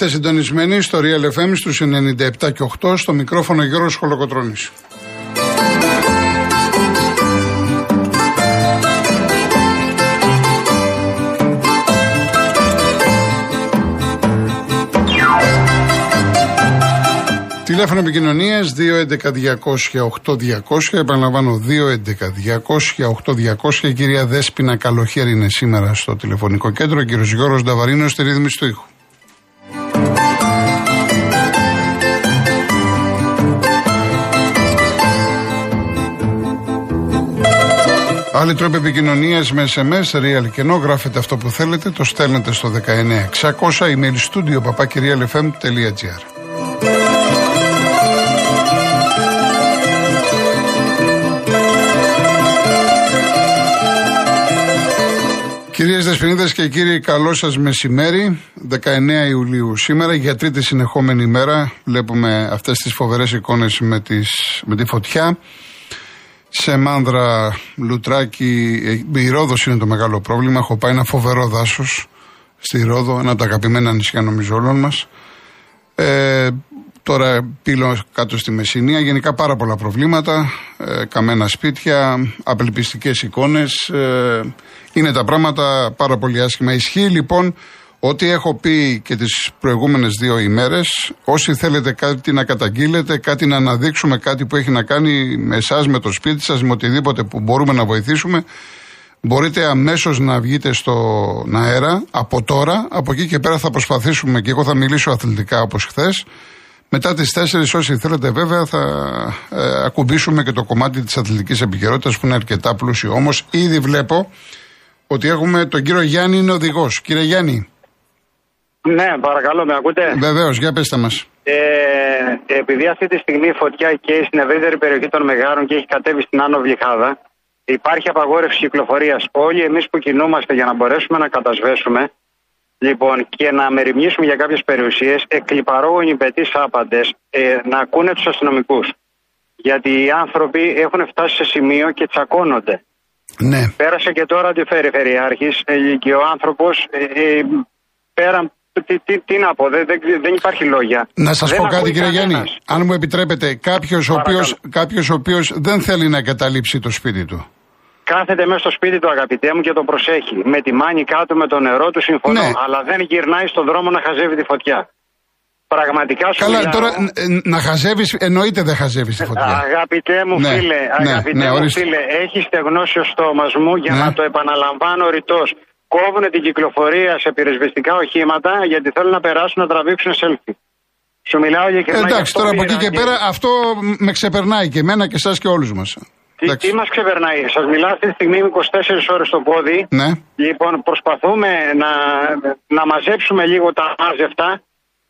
Είστε συντονισμένοι στο Real FM στους 97 και 8 στο μικρόφωνο Γιώργος Χολοκοτρώνης. Τηλέφωνο επικοινωνίας 211-200-8200. Επαναλαμβάνω 211-200-8200. Η κυρία Δέσπινα Καλοχέρη είναι σήμερα στο τηλεφωνικό κέντρο. Ο κύριος Γιώργος Νταβαρίνος στη ρύθμιση του ήχου. Άλλοι τρόποι επικοινωνία με SMS, real και ενώ γράφετε αυτό που θέλετε, το στέλνετε στο 19600 email studio papakirialfm.gr. Κυρίες Δεσποινίδες και κύριοι, καλό σας μεσημέρι. 19 Ιουλίου σήμερα, για τρίτη συνεχόμενη μέρα, βλέπουμε αυτές τις φοβερές εικόνες με, τις, με τη φωτιά. Σε Μάνδρα, Λουτράκι, ε, η Ρόδος είναι το μεγάλο πρόβλημα. Έχω πάει ένα φοβερό δάσος στη Ρόδο, ένα από τα αγαπημένα νησιά νομίζω όλων μας. Ε, τώρα πύλω κάτω στη Μεσσηνία, γενικά πάρα πολλά προβλήματα, ε, καμένα σπίτια, απελπιστικές εικόνες, ε, είναι τα πράγματα πάρα πολύ άσχημα. Ισχύει λοιπόν Ό,τι έχω πει και τις προηγούμενες δύο ημέρες, όσοι θέλετε κάτι να καταγγείλετε, κάτι να αναδείξουμε, κάτι που έχει να κάνει με εσάς, με το σπίτι σας, με οτιδήποτε που μπορούμε να βοηθήσουμε, μπορείτε αμέσως να βγείτε στον αέρα από τώρα, από εκεί και πέρα θα προσπαθήσουμε και εγώ θα μιλήσω αθλητικά όπως χθες. Μετά τις 4 όσοι θέλετε βέβαια θα ε, ακουμπήσουμε και το κομμάτι της αθλητικής επικαιρότητας που είναι αρκετά πλούσιο. Όμως ήδη βλέπω ότι έχουμε τον κύριο Γιάννη είναι οδηγός. Κύριε Γιάννη. Ναι, παρακαλώ, με ακούτε; Βεβαίως, για πέστε μας. Ε, επειδή αυτή τη στιγμή η φωτιά καίει στην ευρύτερη περιοχή των Μεγάρων και έχει κατέβει στην Άνω Βλυχάδα, υπάρχει απαγόρευση κυκλοφορίας. Όλοι εμείς που κινούμαστε για να μπορέσουμε να κατασβέσουμε λοιπόν, και να μεριμνήσουμε για κάποιες περιουσίες, εκλυπαρόγονοι πετής άπαντες ε, να ακούνε τους αστυνομικούς. Γιατί οι άνθρωποι έχουν φτάσει σε σημείο και τσακώνονται. Ναι. Πέρασε και τώρα τη Περιφερειάρχη ε, και ο άνθρωπος ε, ε, πέραν τι, τι, τι, να πω, δεν, δεν, υπάρχει λόγια. Να σας πω κάτι, κύριε Γιάννη. Αν μου επιτρέπετε, κάποιος ο οποίος κάποιος ο οποίος δεν θέλει να εγκαταλείψει το σπίτι του. Κάθεται μέσα στο σπίτι του, αγαπητέ μου, και το προσέχει. Με τη μάνη κάτω, με το νερό του συμφωνώ. Ναι. Αλλά δεν γυρνάει στον δρόμο να χαζεύει τη φωτιά. Πραγματικά σου Καλά, τώρα να χαζεύεις, εννοείται δεν χαζεύεις τη φωτιά. Αγαπητέ μου ναι, φίλε, ναι, αγαπητέ ναι, μου φίλε, έχεις στεγνώσει ο στόμας μου για ναι. να το επαναλαμβάνω ρητός. Κόβουν την κυκλοφορία σε πυροσβεστικά οχήματα γιατί θέλουν να περάσουν να τραβήξουν selfie. Σου μιλάω για Εντάξει, τώρα από εκεί και πέρα αυτό με ξεπερνάει και εμένα και εσά και όλους μας. Τι, τι μας ξεπερνάει, σας μιλάω αυτή τη στιγμή 24 ώρες το πόδι. Ναι. Λοιπόν, προσπαθούμε να, να μαζέψουμε λίγο τα μάζευτα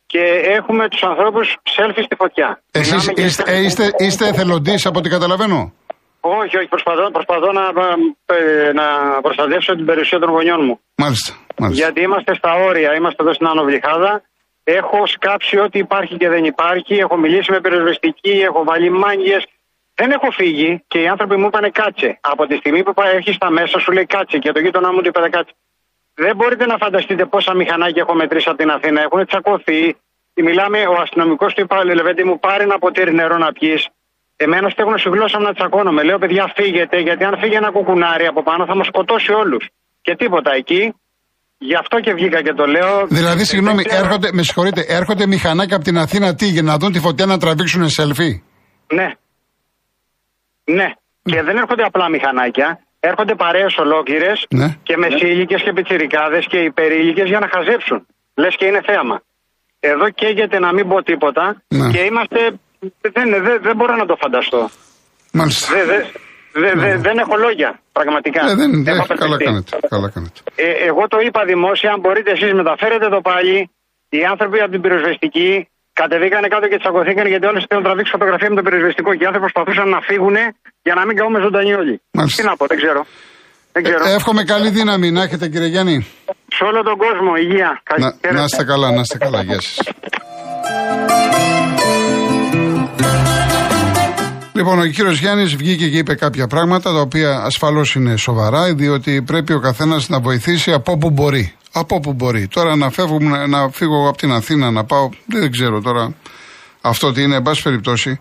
και έχουμε τους ανθρώπους selfie στη φωτιά. Εσείς είστε, ε, είστε, είστε εθελοντής από ό,τι καταλαβαίνω; Όχι, όχι, προσπαθώ, προσπαθώ να, ε, να προστατεύσω την περιουσία των γονιών μου. Μάλιστα, μάλιστα. Γιατί είμαστε στα όρια, είμαστε εδώ στην Άνω Βλυχάδα. Έχω σκάψει ό,τι υπάρχει και δεν υπάρχει. Έχω μιλήσει με πυροσβεστική, έχω βάλει μάγκε. Δεν έχω φύγει και οι άνθρωποι μου είπαν κάτσε. Από τη στιγμή που έχει στα μέσα σου λέει κάτσε και το γείτονά μου του είπε κάτσε. Δεν μπορείτε να φανταστείτε πόσα μηχανάκια έχω μετρήσει από την Αθήνα. Έχουν τσακωθεί. Μιλάμε, ο αστυνομικός του είπα, Λεβέντη μου, πάρει ένα ποτήρι νερό να πιεις. Εμένα στέγνω στη γλώσσα μου να τσακώνομαι. Λέω, παιδιά, φύγετε, γιατί αν φύγει ένα κουκουνάρι από πάνω θα μας σκοτώσει όλους. Και τίποτα εκεί. Γι' αυτό και βγήκα και το λέω. Δηλαδή, συγγνώμη, έρχονται, με συγχωρείτε, έρχονται μηχανάκια από την Αθήνα τι, για να δουν τη φωτιά να τραβήξουν selfie; Ναι. Ναι. Και δεν έρχονται απλά μηχανάκια έρχονται παρέες ολόκληρες ναι. και μεσήλικε και πιτσιρικάδες και υπερήλικες για να χαζέψουν. Λες και είναι θέαμα. Εδώ καίγεται να μην πω τίποτα ναι. και είμαστε. Δεν, δεν, δεν μπορώ να το φανταστώ. Μάλιστα. Δεν, δεν, ναι. δεν έχω λόγια, πραγματικά. Ε, δεν, δεν, καλά κάνετε. Καλά κάνετε. Ε, εγώ το είπα δημόσια, αν μπορείτε εσείς μεταφέρετε το πάλι. Οι άνθρωποι από την πυροσβεστική Κατεβήκανε κάτω και τσακωθήκαν γιατί όλε θέλουν να τραβήξουν φωτογραφία με το περιοριστικό και οι άνθρωποι προσπαθούσαν να φύγουν για να μην καούμε ζωντανοί όλοι. Τι να πω, δεν ξέρω. Δεν ξέρω. Ε, εύχομαι καλή δύναμη να έχετε κύριε Γιάννη. Σε όλο τον κόσμο, υγεία. Να, να είστε καλά, να είστε καλά. Γεια σας. Λοιπόν, ο κύριος Γιάννης βγήκε και είπε κάποια πράγματα τα οποία ασφαλώς είναι σοβαρά, διότι πρέπει ο καθένας να βοηθήσει από όπου μπορεί. Από όπου μπορεί. Τώρα να, φεύγουμε, να φύγω από την Αθήνα, να πάω. Δεν ξέρω τώρα αυτό τι είναι, εν πάση περιπτώσει.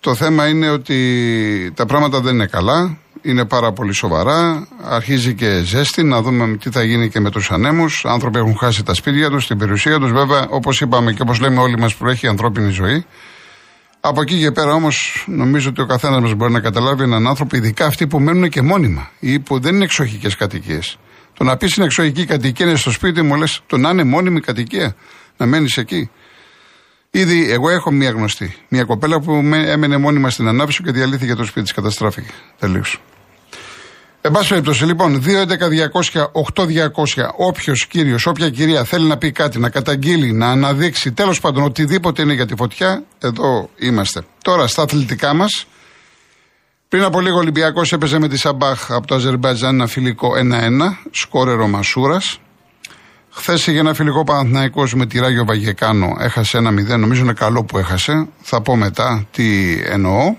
Το θέμα είναι ότι τα πράγματα δεν είναι καλά. Είναι πάρα πολύ σοβαρά. Αρχίζει και ζέστη. Να δούμε τι θα γίνει και με τους ανέμους. Άνθρωποι έχουν χάσει τα σπίτια τους, την περιουσία τους. Βέβαια, όπως είπαμε και όπως λέμε όλοι μας, προέχει η ανθρώπινη ζωή. Από εκεί και πέρα όμως, νομίζω ότι ο καθένας μας μπορεί να καταλάβει έναν άνθρωπο, ειδικά αυτοί που μένουν και μόνιμα ή που δεν είναι εξοχικές κατοικίες. Το να πεις είναι εξοχική κατοικία, είναι στο σπίτι μου, λες το να είναι μόνιμη κατοικία, να μένεις εκεί. Ήδη εγώ έχω μία γνωστή. Μία κοπέλα που έμενε μόνιμα στην ανάπτυξη και διαλύθηκε το σπίτι της, καταστράφηκε. Τελείως. Εν πάση περιπτώσει, λοιπόν, 2.11.200.8.200, όποιος κύριος, όποια κυρία θέλει να πει κάτι, να καταγγείλει, να αναδείξει, τέλος πάντων οτιδήποτε είναι για τη φωτιά, εδώ είμαστε. Τώρα στα αθλητικά μας. Πριν από λίγο ο Ολυμπιακός έπαιζε με τη Σαμπάχ από το Αζερμπαϊτζάν ένα φιλικό 1-1, σκόρερο Μασούρας. Χθες είχε ένα φιλικό Παναθναϊκό με τη Ράγιο Βαγεκάνο, έχασε ένα 0. Νομίζω είναι καλό που έχασε. Θα πω μετά τι εννοώ.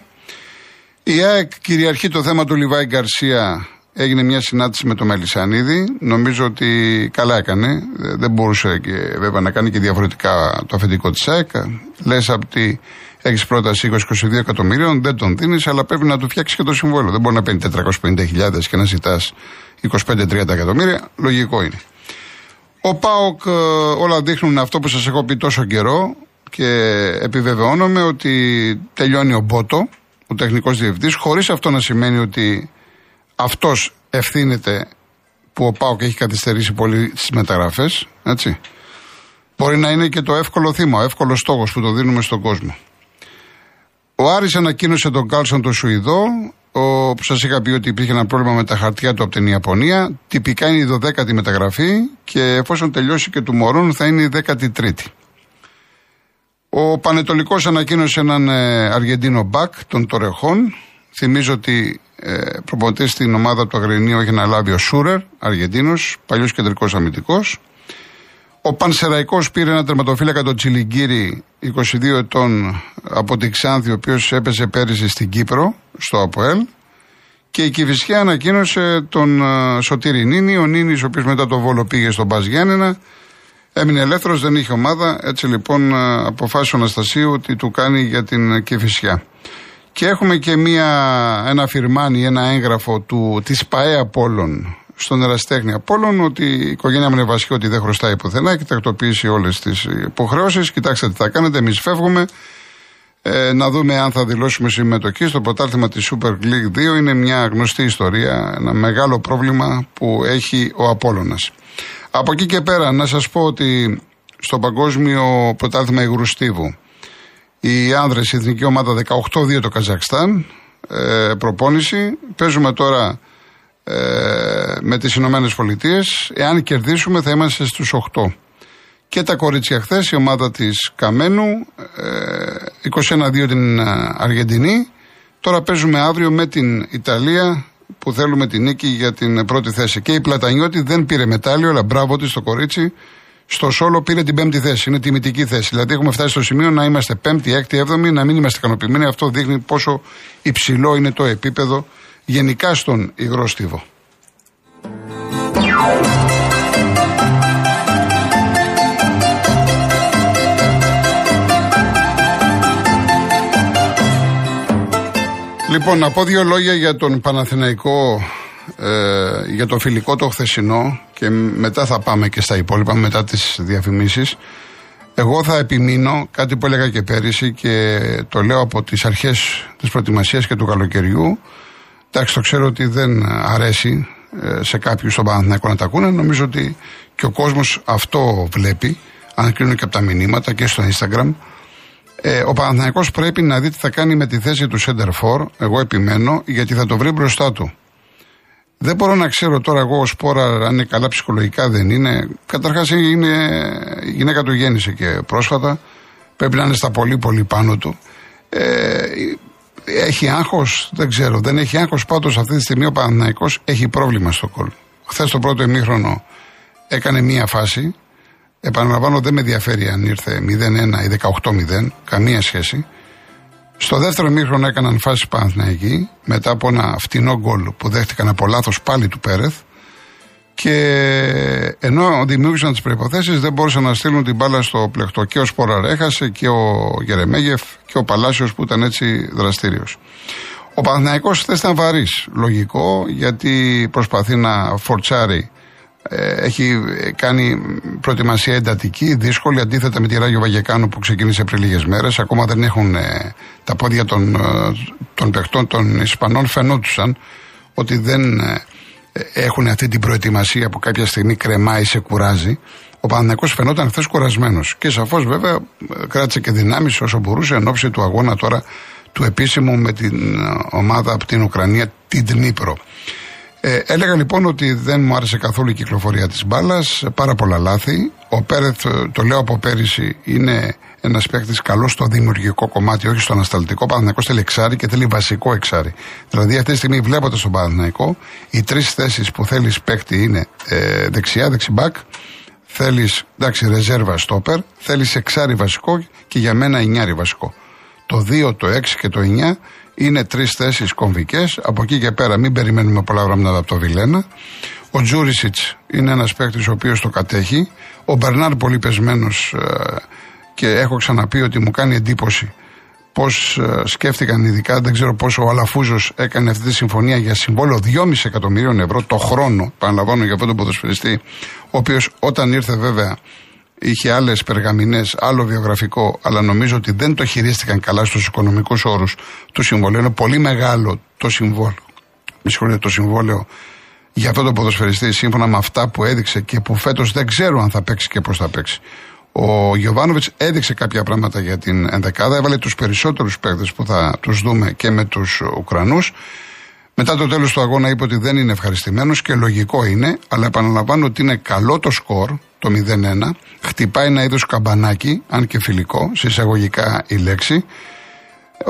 Η ΑΕΚ κυριαρχεί το θέμα του Λιβάη Γκαρσία. Έγινε μια συνάντηση με τον Μελισανίδη. Νομίζω ότι καλά έκανε. Δεν μπορούσε και, βέβαια να κάνει και διαφορετικά το αφεντικό της ΑΕΚ. Λες από ότι έχεις πρόταση 20-22 εκατομμυρίων, δεν τον δίνεις, αλλά πρέπει να του φτιάξεις και το συμβόλαιο. Δεν μπορεί να παίρνει 450.000 και να ζητάς 25-30 εκατομμύρια. Λογικό είναι. Ο Πάοκ ε, όλα δείχνουν αυτό που σας έχω πει τόσο καιρό και επιβεβαιώνομαι ότι τελειώνει ο Μπότο, ο τεχνικός διευθυντής, χωρίς αυτό να σημαίνει ότι αυτός ευθύνεται που ο Πάοκ έχει καθυστερήσει πολύ στις μεταγραφές, έτσι. Μπορεί να είναι και το εύκολο θύμα, ο εύκολος στόχος που το δίνουμε στον κόσμο. Ο Άρης ανακοίνωσε τον Κάλσον τον Σουηδό, ο, που σας είχα πει ότι υπήρχε ένα πρόβλημα με τα χαρτιά του από την Ιαπωνία. Τυπικά είναι η 12η μεταγραφή και εφόσον τελειώσει και του Μωρούν θα είναι η 13η. Ο Πανετολικός ανακοίνωσε έναν ε, Αργεντίνο μπακ των Τορεχών. Θυμίζω ότι ε, προπονητής στην ομάδα του Αγρινίου έχει αναλάβει ο Σούρερ, Αργεντίνος, παλιός κεντρικός αμυντικός. Ο Πανσεραϊκός πήρε ένα τερματοφύλακα τον Τσιλιγκύρη, 22 ετών, από την Ξάνθη, ο οποίος έπεσε πέρυσι στην Κύπρο, στο ΑΠΟΕΛ. Και η Κυφυσιά ανακοίνωσε τον uh, Σωτήρη Νίνη, ο Νίνης, ο οποίος μετά το Βόλο πήγε στον Πας Γιάννενα. Έμεινε ελεύθερος, δεν είχε ομάδα. Έτσι λοιπόν uh, αποφάσισε ο Αναστασίου ότι του κάνει για την Κυφυσιά. Και έχουμε και μία, ένα φιρμάνι, ένα έγγραφο του, της ΠαΕ Απόλλων στον Εραστέχνη Απόλλων ότι η οικογένεια μου είναι βασική, ότι δεν χρωστάει πουθενά και τακτοποιήσει όλες τις υποχρεώσεις. Κοιτάξτε τι θα κάνετε, εμείς φεύγουμε. Ε, να δούμε αν θα δηλώσουμε συμμετοχή στο πρωτάθλημα της Super League 2. Είναι μια γνωστή ιστορία, ένα μεγάλο πρόβλημα που έχει ο Απόλλωνας. Από εκεί και πέρα, να σας πω ότι στο παγκόσμιο πρωτάθλημα Υγρού Στίβου οι άνδρες, η εθνική ομάδα 18-2 το Καζακστάν, ε, προπόνηση. Παίζουμε τώρα ε, με τις Ηνωμένες Πολιτείες. Εάν κερδίσουμε θα είμαστε στους 8. Και τα κορίτσια χθες, η ομάδα της Καμένου, 21-2 ε, την ε, Αργεντινή. Τώρα παίζουμε αύριο με την Ιταλία που θέλουμε την νίκη για την πρώτη θέση. Και η Πλατανιώτη δεν πήρε μετάλλιο, αλλά μπράβο της στο κορίτσι. Στο Σόλο πήρε την πέμπτη θέση. Είναι τιμητική θέση. Δηλαδή έχουμε φτάσει στο σημείο να είμαστε πέμπτη, έκτη, έβδομη, να μην είμαστε ικανοποιημένοι. Αυτό δείχνει πόσο υψηλό είναι το επίπεδο γενικά στον υγρό στίβο. Λοιπόν, να πω δύο λόγια για τον Παναθηναϊκό, ε, για το φιλικό το χθεσινό και μετά θα πάμε και στα υπόλοιπα, μετά τις διαφημίσεις. Εγώ θα επιμείνω κάτι που έλεγα και πέρυσι και το λέω από τις αρχές της προετοιμασίας και του καλοκαιριού Εντάξει, το ξέρω ότι δεν αρέσει ε, σε κάποιους στον Παναθηναϊκό να τα ακούνε. Νομίζω ότι και ο κόσμος αυτό βλέπει, αν κρίνουν και από τα μηνύματα και στο Instagram. Ε, ο Παναθηναϊκός πρέπει να δει τι θα κάνει με τη θέση του Center For. Εγώ επιμένω, γιατί θα το βρει μπροστά του. Δεν μπορώ να ξέρω τώρα εγώ ως πόρα αν είναι καλά ψυχολογικά δεν είναι. Καταρχάς είναι η γυναίκα του γέννησε και πρόσφατα. Πρέπει να είναι στα πολύ πολύ πάνω του. Ε, έχει άγχος, δεν ξέρω. Δεν έχει άγχος. Πάντως αυτή τη στιγμή ο Παναναναϊκό έχει πρόβλημα στο κόλ. Χθες το πρώτο ημίχρονο έκανε μία φάση. Επαναλαμβάνω, δεν με ενδιαφέρει αν ήρθε 0-1 ή 18-0. Καμία σχέση. Στο δεύτερο μήχρονο έκαναν φάση Παναθηναϊκοί μετά από ένα φτηνό γκολ που δέχτηκαν από λάθος πάλι του Πέρεθ. Και ενώ δημιούργησαν τις προποθέσει, δεν μπορούσαν να στείλουν την μπάλα στο πλεκτό. Και ο Σπόραρ έχασε και ο Γερεμέγεφ και ο Παλάσιος που ήταν έτσι δραστήριος. Ο Παναθηναϊκός χθες ήταν βαρύς. Λογικό, γιατί προσπαθεί να φορτσάρει. Ε, έχει κάνει προετοιμασία εντατική, δύσκολη, αντίθετα με τη Ράγιο Βαγεκάνου που ξεκίνησε πριν λίγες μέρες. Ακόμα δεν έχουν ε, τα πόδια των, ε, των παιχτών των Ισπανών, φαινόντουσαν ότι δεν έχουν αυτή την προετοιμασία που κάποια στιγμή κρεμάει, σε κουράζει. Ο Παναθυνακό φαινόταν χθες κουρασμένος. Και σαφώς βέβαια κράτησε και δυνάμεις όσο μπορούσε εν ώψη του αγώνα τώρα του επίσημου με την ομάδα από την Ουκρανία, την Τνίπρο. Ε, έλεγα λοιπόν ότι δεν μου άρεσε καθόλου η κυκλοφορία της μπάλας. Πάρα πολλά λάθη. Ο Πέρεθ, το λέω από πέρυσι, είναι ένας παίκτης καλός στο δημιουργικό κομμάτι, όχι στο ανασταλτικό. Παναθυναϊκό θέλει εξάρι και θέλει βασικό εξάρι. Δηλαδή, αυτή τη στιγμή βλέποντα τον Παναθυναϊκό, οι τρεις θέσεις που θέλεις παίκτη είναι ε, δεξιά, δεξιμπάκ, θέλεις εντάξει, ρεζέρβα στόπερ, θέλεις εξάρι βασικό και για μένα εννιάρι βασικό. Το 2, το 6 και το 9 είναι τρεις θέσεις κομβικές. Από εκεί και πέρα μην περιμένουμε πολλά πράγματα από το Βιλένα. Ο Τζούρισιτς είναι ένας παίκτης ο οποίος το κατέχει. Ο Μπερνάρ πολύ πεσμένος ε, και έχω ξαναπεί ότι μου κάνει εντύπωση πώς ε, σκέφτηκαν ειδικά, δεν ξέρω πόσο ο Αλαφούζος έκανε αυτή τη συμφωνία για συμβόλαιο 2,5 εκατομμυρίων ευρώ το χρόνο, παραλαμβάνω για αυτόν τον ποδοσφαιριστή, ο οποίος όταν ήρθε βέβαια είχε άλλες περγαμηνές, άλλο βιογραφικό, αλλά νομίζω ότι δεν το χειρίστηκαν καλά στους οικονομικούς όρους του συμβολέου. Είναι πολύ μεγάλο το συμβόλαιο. Με συγχωρείτε, το συμβόλαιο για αυτό το ποδοσφαιριστή σύμφωνα με αυτά που έδειξε και που φέτος δεν ξέρω αν θα παίξει και πώς θα παίξει. Ο Γιωβάνοβιτς έδειξε κάποια πράγματα για την ενδεκάδα, έβαλε τους περισσότερους παίκτες που θα τους δούμε και με τους Ουκρανούς. Μετά το τέλος του αγώνα είπε ότι δεν είναι ευχαριστημένος και λογικό είναι, αλλά επαναλαμβάνω ότι είναι καλό το σκορ, το 0-1. Χτυπάει ένα είδος καμπανάκι, αν και φιλικό, συσσαγωγικά η λέξη.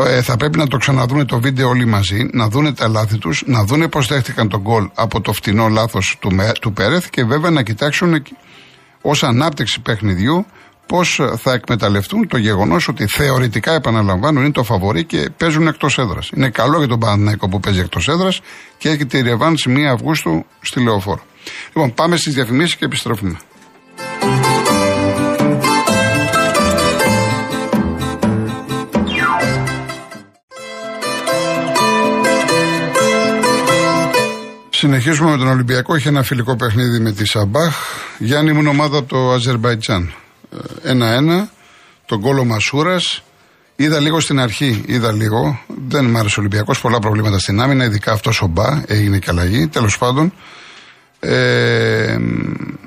Ε, θα πρέπει να το ξαναδούνε το βίντεο όλοι μαζί, να δούνε τα λάθη τους, να δούνε πώς δέχτηκαν τον γκολ από το φτηνό λάθος του, του Πέρεθ και βέβαια να κοιτάξουν ως ανάπτυξη παιχνιδιού πώς θα εκμεταλλευτούν το γεγονός ότι θεωρητικά επαναλαμβάνω είναι το φαβορή και παίζουν εκτός έδρας. Είναι καλό για τον Παναναϊκό που παίζει εκτός έδρας και έχει τη ρευάνση 1 Αυγούστου στη Λεωφόρο. Λοιπόν, πάμε στις διαφημίσεις και επιστρέφουμε. Συνεχίζουμε με τον Ολυμπιακό. Έχει ένα φιλικό παιχνίδι με τη Σαμπάχ. Γιάννη μου ομάδα από το Αζερβαϊτζάν. Ένα-ένα. Τον κόλο Μασούρας. Είδα λίγο στην αρχή, είδα λίγο. Δεν μ' άρεσε ο Ολυμπιακός. Πολλά προβλήματα στην άμυνα, ειδικά αυτός ο Μπα. Έγινε και αλλαγή. Τέλος πάντων, ε,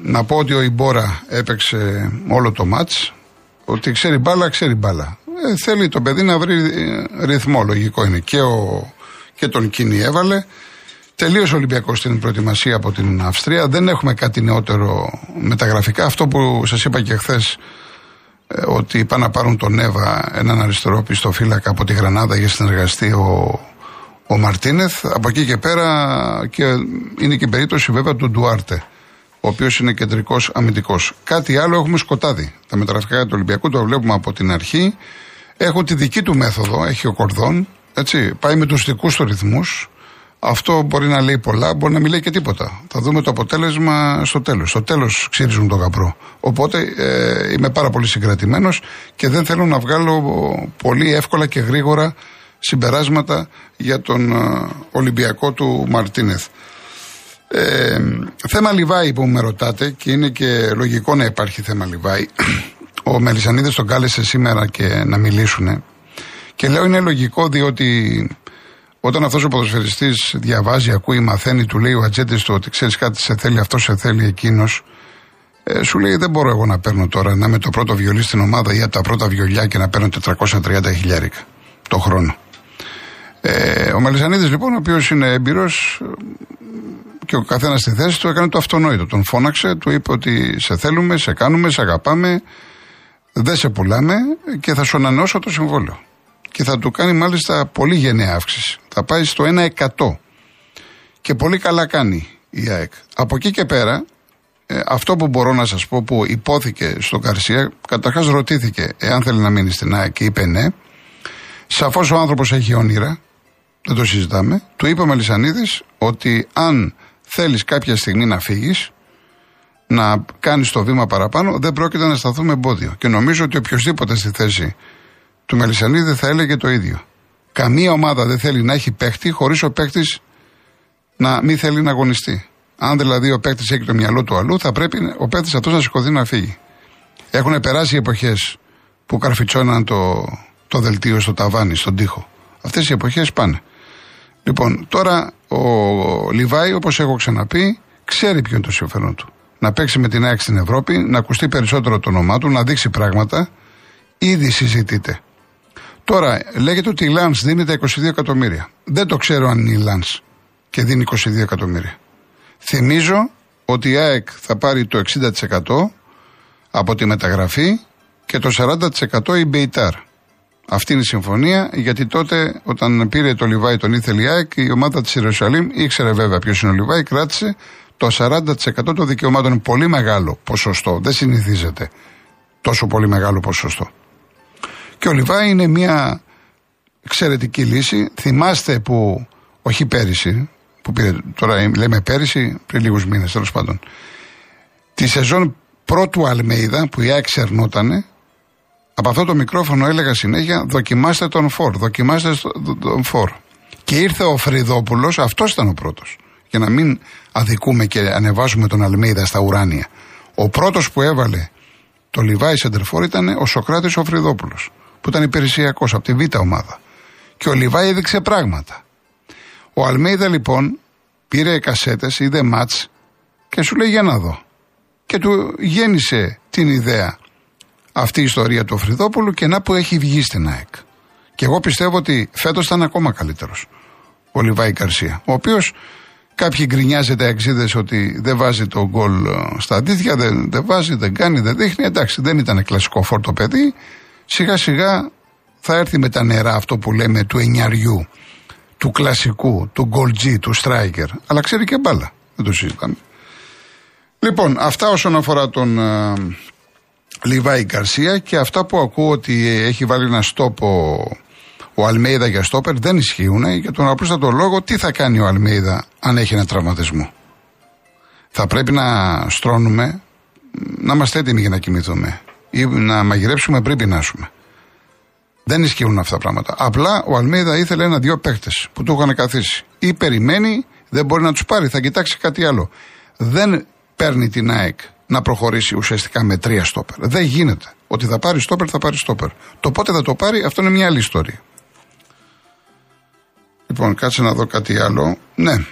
να πω ότι ο Ιμπόρα έπαιξε όλο το μάτς ότι ξέρει μπάλα, ξέρει μπάλα. Ε, θέλει το παιδί να βρει ε, ρυθμό, λογικό είναι. Και, ο, και τον Κίνη έβαλε. Τελείωσε ο Ολυμπιακός στην προετοιμασία από την Αυστρία. Δεν έχουμε κάτι νεότερο μεταγραφικά. Αυτό που σας είπα και χθες, ε, ότι πάνε να πάρουν τον Εύα, έναν αριστερό πιστοφύλακα από τη Γρανάδα για συνεργαστεί ο, ο Μαρτίνεθ. Από εκεί και πέρα και είναι και η περίπτωση βέβαια του Ντουάρτε, ο οποίος είναι κεντρικός αμυντικός. Κάτι άλλο έχουμε σκοτάδι. Τα μεταγραφικά του Ολυμπιακού το βλέπουμε από την αρχή. Έχουν τη δική του μέθοδο, έχει ο Κορδόν. Έτσι, πάει με τους δικούς του ρυθμούς. Αυτό μπορεί να λέει πολλά, μπορεί να μην λέει και τίποτα. Θα δούμε το αποτέλεσμα στο τέλος. Στο τέλος ξύριζουν τον καπρό. Οπότε ε, είμαι πάρα πολύ συγκρατημένος και δεν θέλω να βγάλω πολύ εύκολα και γρήγορα συμπεράσματα για τον ε, Ολυμπιακό του Μαρτίνεθ. Ε, θέμα Λιβάη που με ρωτάτε και είναι και λογικό να υπάρχει θέμα Λιβάη. Ο Μελισανίδης τον κάλεσε σήμερα και να μιλήσουν και λέω είναι λογικό διότι όταν αυτός ο ποδοσφαιριστής διαβάζει, ακούει, μαθαίνει, του λέει ο ατζέντης του ότι ξέρεις κάτι, σε θέλει αυτό, σε θέλει εκείνος, ε, σου λέει δεν μπορώ εγώ να παίρνω τώρα να είμαι το πρώτο βιολί στην ομάδα ή από τα πρώτα βιολιά και να παίρνω 430 χιλιάρικα το χρόνο. Ε, ο Μελισανίδης λοιπόν, ο οποίος είναι έμπειρος και ο καθένας στη θέση του έκανε το αυτονόητο. Τον φώναξε, του είπε ότι σε θέλουμε, σε κάνουμε, σε αγαπάμε, δεν σε πουλάμε και θα σου ανανεώσω το συμβόλαιο. Και θα του κάνει μάλιστα πολύ γενναία αύξηση. Θα πάει στο 1%. Και πολύ καλά κάνει η ΑΕΚ. Από εκεί και πέρα, ε, αυτό που μπορώ να σας πω που υπόθηκε στον Καρσία, καταρχάς ρωτήθηκε εάν θέλει να μείνει στην ΑΕΚ και είπε ναι. Σαφώς ο άνθρωπος έχει όνειρα, δεν το συζητάμε. Του είπε ο Μελισανίδης ότι αν θέλεις κάποια στιγμή να φύγεις, να κάνεις το βήμα παραπάνω, δεν πρόκειται να σταθούμε εμπόδιο. Και νομίζω ότι οποιοδήποτε στη θέση του Μελισανίδη θα έλεγε το ίδιο. Καμία ομάδα δεν θέλει να έχει παίχτη χωρίς ο παίχτης να μην θέλει να αγωνιστεί. Αν δηλαδή ο παίκτη έχει το μυαλό του αλλού, θα πρέπει ο παίκτη αυτός να σηκωθεί να φύγει. Έχουν περάσει οι εποχές που καρφιτσώναν το, το δελτίο στο ταβάνι, στον τοίχο. Αυτές οι εποχές πάνε. Λοιπόν, τώρα ο Λιβάη, όπως έχω ξαναπεί, ξέρει ποιο είναι το συμφέρον του. Να παίξει με την ΑΕΚ στην Ευρώπη, να ακουστεί περισσότερο το όνομά του, να δείξει πράγματα. Ήδη συζητείται. Τώρα, λέγεται ότι η Λάνς δίνει τα 22 εκατομμύρια. Δεν το ξέρω αν είναι η Λάνς και δίνει 22 εκατομμύρια. Θυμίζω ότι η ΑΕΚ θα πάρει το 60% από τη μεταγραφή και το 40% η Μπεϊτάρ. Αυτή είναι η συμφωνία, γιατί τότε όταν πήρε το Λιβάη τον ήθελε η ΑΕΚ, η ομάδα της Ιερουσαλήμ ήξερε βέβαια ποιος είναι ο Λιβάη, κράτησε το 40% των δικαιωμάτων. Πολύ μεγάλο ποσοστό. Δεν συνηθίζεται τόσο πολύ μεγάλο ποσοστό. Και ο Λιβάη είναι μια εξαιρετική λύση. Θυμάστε που, όχι πέρυσι, που πήρε, τώρα λέμε πέρυσι, πριν λίγους μήνες τέλος πάντων. Τη σεζόν πρώτου Αλμέιδα που η ΑΕΚ ξερνότανε, από αυτό το μικρόφωνο έλεγα συνέχεια: Δοκιμάστε τον Φορ, δοκιμάστε τον Φορ. Και ήρθε ο Φρυδόπουλος, αυτός ήταν ο πρώτος. Για να μην αδικούμε και ανεβάζουμε τον Αλμέιδα στα ουράνια. Ο πρώτος που έβαλε το Λιβάη Σεντερφόρ ήταν ο Σοκράτης ο Φρυδόπουλος, που ήταν υπηρεσιακός από τη Β' ομάδα. Και ο Λιβάη έδειξε πράγματα. Ο Αλμέιδα λοιπόν πήρε κασέτες, είδε μάτς και σου λέει για να δω. Και του γέννησε την ιδέα αυτή η ιστορία του Φρυδόπουλου και να που έχει βγει στην ΑΕΚ. Και εγώ πιστεύω ότι φέτος ήταν ακόμα καλύτερος. Ο Λιβάη Καρσία. Ο οποίος κάποιοι γκρινιάζεται εξίδε ότι δεν βάζει το γκολ ε, στα αντίθια, δεν, δεν βάζει, δεν κάνει, δεν δείχνει. Εντάξει, δεν ήταν κλασικό φόρτο παιδί. Σιγά σιγά θα έρθει με τα νερά αυτό που λέμε του εννιαριού του κλασικού, του γκολτζή, του striker. Αλλά ξέρει και μπάλα. Δεν το συζητάμε. Λοιπόν, αυτά όσον αφορά τον uh, Λιβάη Γκαρσία και αυτά που ακούω ότι έχει βάλει ένα στόπο ο Αλμέιδα για στόπερ δεν ισχύουν για τον απλούστατο λόγο τι θα κάνει ο Αλμέιδα αν έχει ένα τραυματισμό. Θα πρέπει να στρώνουμε, να είμαστε έτοιμοι για να κοιμηθούμε ή να μαγειρέψουμε πριν πεινάσουμε. Δεν ισχύουν αυτά τα πράγματα. Απλά ο Αλμίδα ήθελε ένα-δυο παίχτες που του είχαν καθίσει. Ή περιμένει, δεν μπορεί να τους πάρει, θα κοιτάξει κάτι άλλο. Δεν παίρνει την ΑΕΚ να προχωρήσει ουσιαστικά με τρία στόπερ. Δεν γίνεται. Ότι θα πάρει στόπερ, θα πάρει στόπερ. Το πότε θα το πάρει, αυτό είναι μια άλλη ιστορία. Λοιπόν, κάτσε να δω κάτι άλλο. Ναι.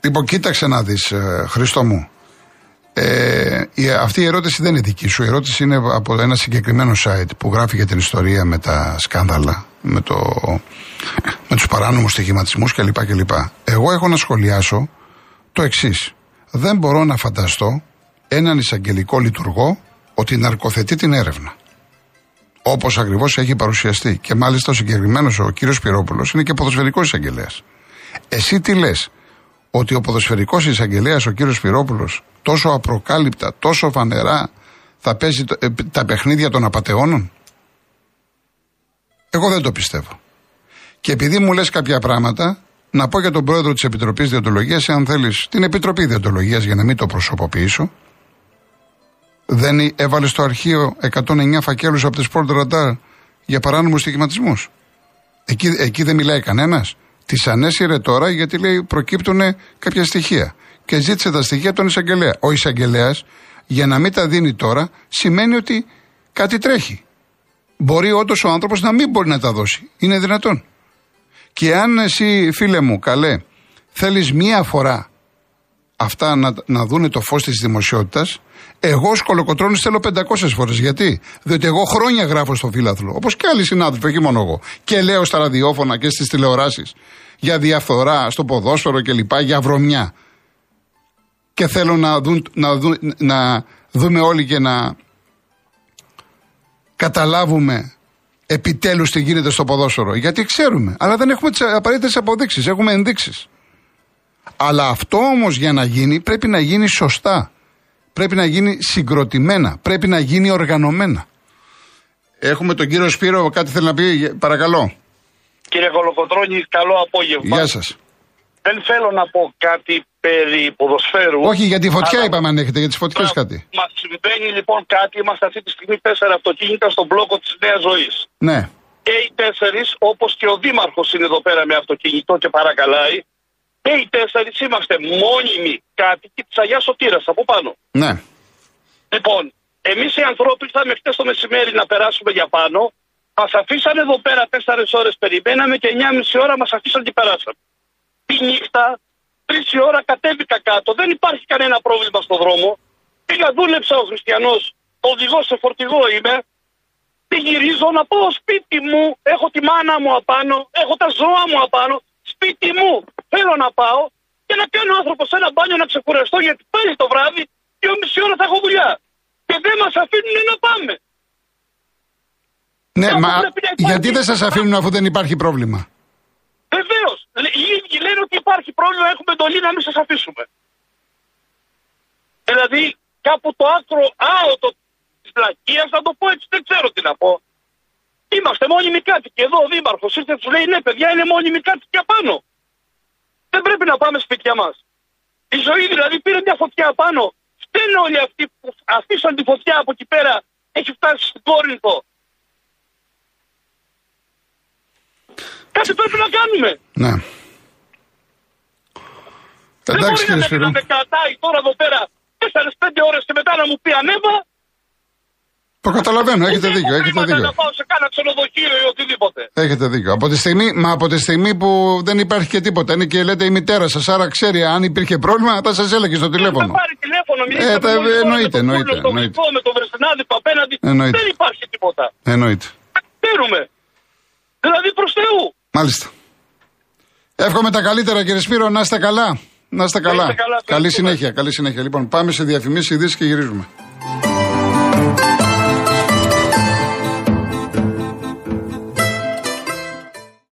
Λοιπόν, κοίταξε να δεις, ε, Χριστό μου. Ε, η, αυτή η ερώτηση δεν είναι δική σου. Η ερώτηση είναι από ένα συγκεκριμένο site που γράφει για την ιστορία με τα σκάνδαλα, με, το, με τους παράνομους στοιχηματισμούς κλπ, κλπ. Εγώ έχω να σχολιάσω το εξής. Δεν μπορώ να φανταστώ έναν εισαγγελικό λειτουργό ότι ναρκοθετεί την έρευνα. Όπως ακριβώς έχει παρουσιαστεί. Και μάλιστα ο συγκεκριμένος ο κύριος Πυρόπουλος είναι και ποδοσφαιρικός εισαγγελέας. Εσύ τι λες, ότι ο ποδοσφαιρικός εισαγγελέας, ο κύριος Σπυρόπουλος, τόσο απροκάλυπτα, τόσο φανερά θα παίζει ε, τα παιχνίδια των απαταιώνων; Εγώ δεν το πιστεύω. Και επειδή μου λες κάποια πράγματα, να πω για τον πρόεδρο της Επιτροπής Διοντολογίας, αν θέλεις, την Επιτροπή Διοντολογίας για να μην το προσωποποιήσω, δεν έβαλε στο αρχείο 109 φακέλους από τη Sport Radar για παράνομους στοιχηματισμούς. Εκεί, εκεί δεν μιλάει κανένας. Τη ανέσυρε τώρα γιατί λέει προκύπτουν κάποια στοιχεία. Και ζήτησε τα στοιχεία τον εισαγγελέα. Ο εισαγγελέας για να μην τα δίνει τώρα σημαίνει ότι κάτι τρέχει. Μπορεί όντως ο άνθρωπος να μην μπορεί να τα δώσει. Είναι δυνατόν. Και αν εσύ, φίλε μου, καλέ, θέλεις μία φορά αυτά να, να δούνε το φως της δημοσιότητας, εγώ σκολοκοτρώνη θέλω 500 φορές. Γιατί; Διότι εγώ χρόνια γράφω στο φύλαθλο, όπως και άλλοι συνάδελφοι, όχι μόνο εγώ. Και λέω στα ραδιόφωνα και στις τηλεοράσεις για διαφθορά στο ποδόσφαιρο κλπ. Για βρωμιά. Και θέλω να, δουν, να, δουν, να δούμε όλοι και να καταλάβουμε επιτέλους τι γίνεται στο ποδόσφαιρο. Γιατί ξέρουμε, αλλά δεν έχουμε τις απαραίτητες αποδείξεις, έχουμε ενδείξεις. Αλλά αυτό όμως για να γίνει πρέπει να γίνει σωστά. Πρέπει να γίνει συγκροτημένα. Πρέπει να γίνει οργανωμένα. Έχουμε τον κύριο Σπύρο, κάτι θέλει να πει, παρακαλώ. Κύριε Κολοκοτρώνη, καλό απόγευμα. Γεια σας. Δεν θέλω να πω κάτι περί ποδοσφαίρου. Όχι, για τη φωτιά αλλά- είπαμε αν έχετε, για τις φωτιές κάτι. Μα συμβαίνει λοιπόν κάτι. Είμαστε αυτή τη στιγμή τέσσερα αυτοκίνητα στον μπλόκο της Νέας Ζωής. Ναι. Και οι τέσσερις, όπως και ο Δήμαρχος είναι εδώ πέρα με αυτοκίνητο και παρακαλάει, και οι τέσσερις είμαστε μόνιμοι κάτοικοι της Αγίας Σωτήρας από πάνω. Ναι. Λοιπόν, εμείς οι ανθρώποι ήρθαμε χτες το μεσημέρι να περάσουμε για πάνω. Μας αφήσανε εδώ πέρα 4 ώρες περιμέναμε και 9,5 ώρα μας αφήσαν και περάσαμε. Τη νύχτα, 3 η ώρα κατέβηκα κάτω. Δεν υπάρχει κανένα πρόβλημα στον δρόμο. Πήγα, δούλεψα ο Χριστιανός. Οδηγός σε φορτηγό είμαι. Τι γυρίζω να πάω σπίτι μου. Έχω τη μάνα μου απάνω. Έχω τα ζώα μου απάνω. Σπίτι μου. Θέλω να πάω και να κάνω άνθρωπος σε ένα μπάνιο να ξεκουραστώ γιατί πάλι το βράδυ δύο μισή ώρα θα έχω δουλειά. Και δεν μας αφήνουν να πάμε. Ναι, Κάπου μα πρέπει να υπάρχει- γιατί δεν σας αφήνουν αφού δεν υπάρχει πρόβλημα; Βεβαίως. Οι ίδιοι λένε ότι υπάρχει πρόβλημα, έχουμε εντολή να μην σας αφήσουμε. Δηλαδή, κάπου το άκρο άωτο της βλακείας, να το πω έτσι, δεν ξέρω τι να πω. Είμαστε μόνιμοι κάτοικοι. Εδώ ο Δήμαρχος ήρθε τους λέει: Ναι, παιδιά, είναι μόνιμοι κάτοικοι απάνω. Δεν πρέπει να πάμε σπίτια μας. Η ζωή δηλαδή πήρε μια φωτιά απάνω. Φταίνε όλοι αυτοί που αφήσαν τη φωτιά από εκεί πέρα. Έχει φτάσει στην Κόρινθο. Κάτι πρέπει να κάνουμε. Ναι. Δεν Εντάξει μπορεί κύριε να με, Σπύρο. να με κρατάει τώρα εδώ πέρα 4-5 ώρες και μετά να μου πει ανέβα. Το καταλαβαίνω, έχετε Δεν δίκιο, έχω έχετε χρήματα δίκιο. Να πάω σε κάνα ξενοδοχείο ή οτιδήποτε. Έχετε δίκιο. Από τη στιγμή, μα από τη στιγμή που δεν υπάρχει και τίποτα, είναι και λέτε η μητέρα σας, άρα ξέρει αν υπήρχε πρόβλημα, θα σας έλεγε στο τηλέφωνο. Θα πάρει τηλέφωνο, Ε, μιλήσαμε τα- μόλις τώρα εννοείται, με τον εννοείται, Κούλο, τον εννοείται. Μικό, με τον Βρεστινάδη απέναντι. Εννοείται. Δεν υπάρχει τίποτα. Εννοείται. Ξέρουμε. Δηλαδή προς Θεού. Μάλιστα. Εύχομαι τα καλύτερα κύριε Σπύρο, να είστε καλά. Να είστε καλά. είστε καλά, καλή ευχαριστούμε. συνέχεια, καλή συνέχεια. Λοιπόν, πάμε σε διαφημίσεις ειδήσεις και γυρίζουμε.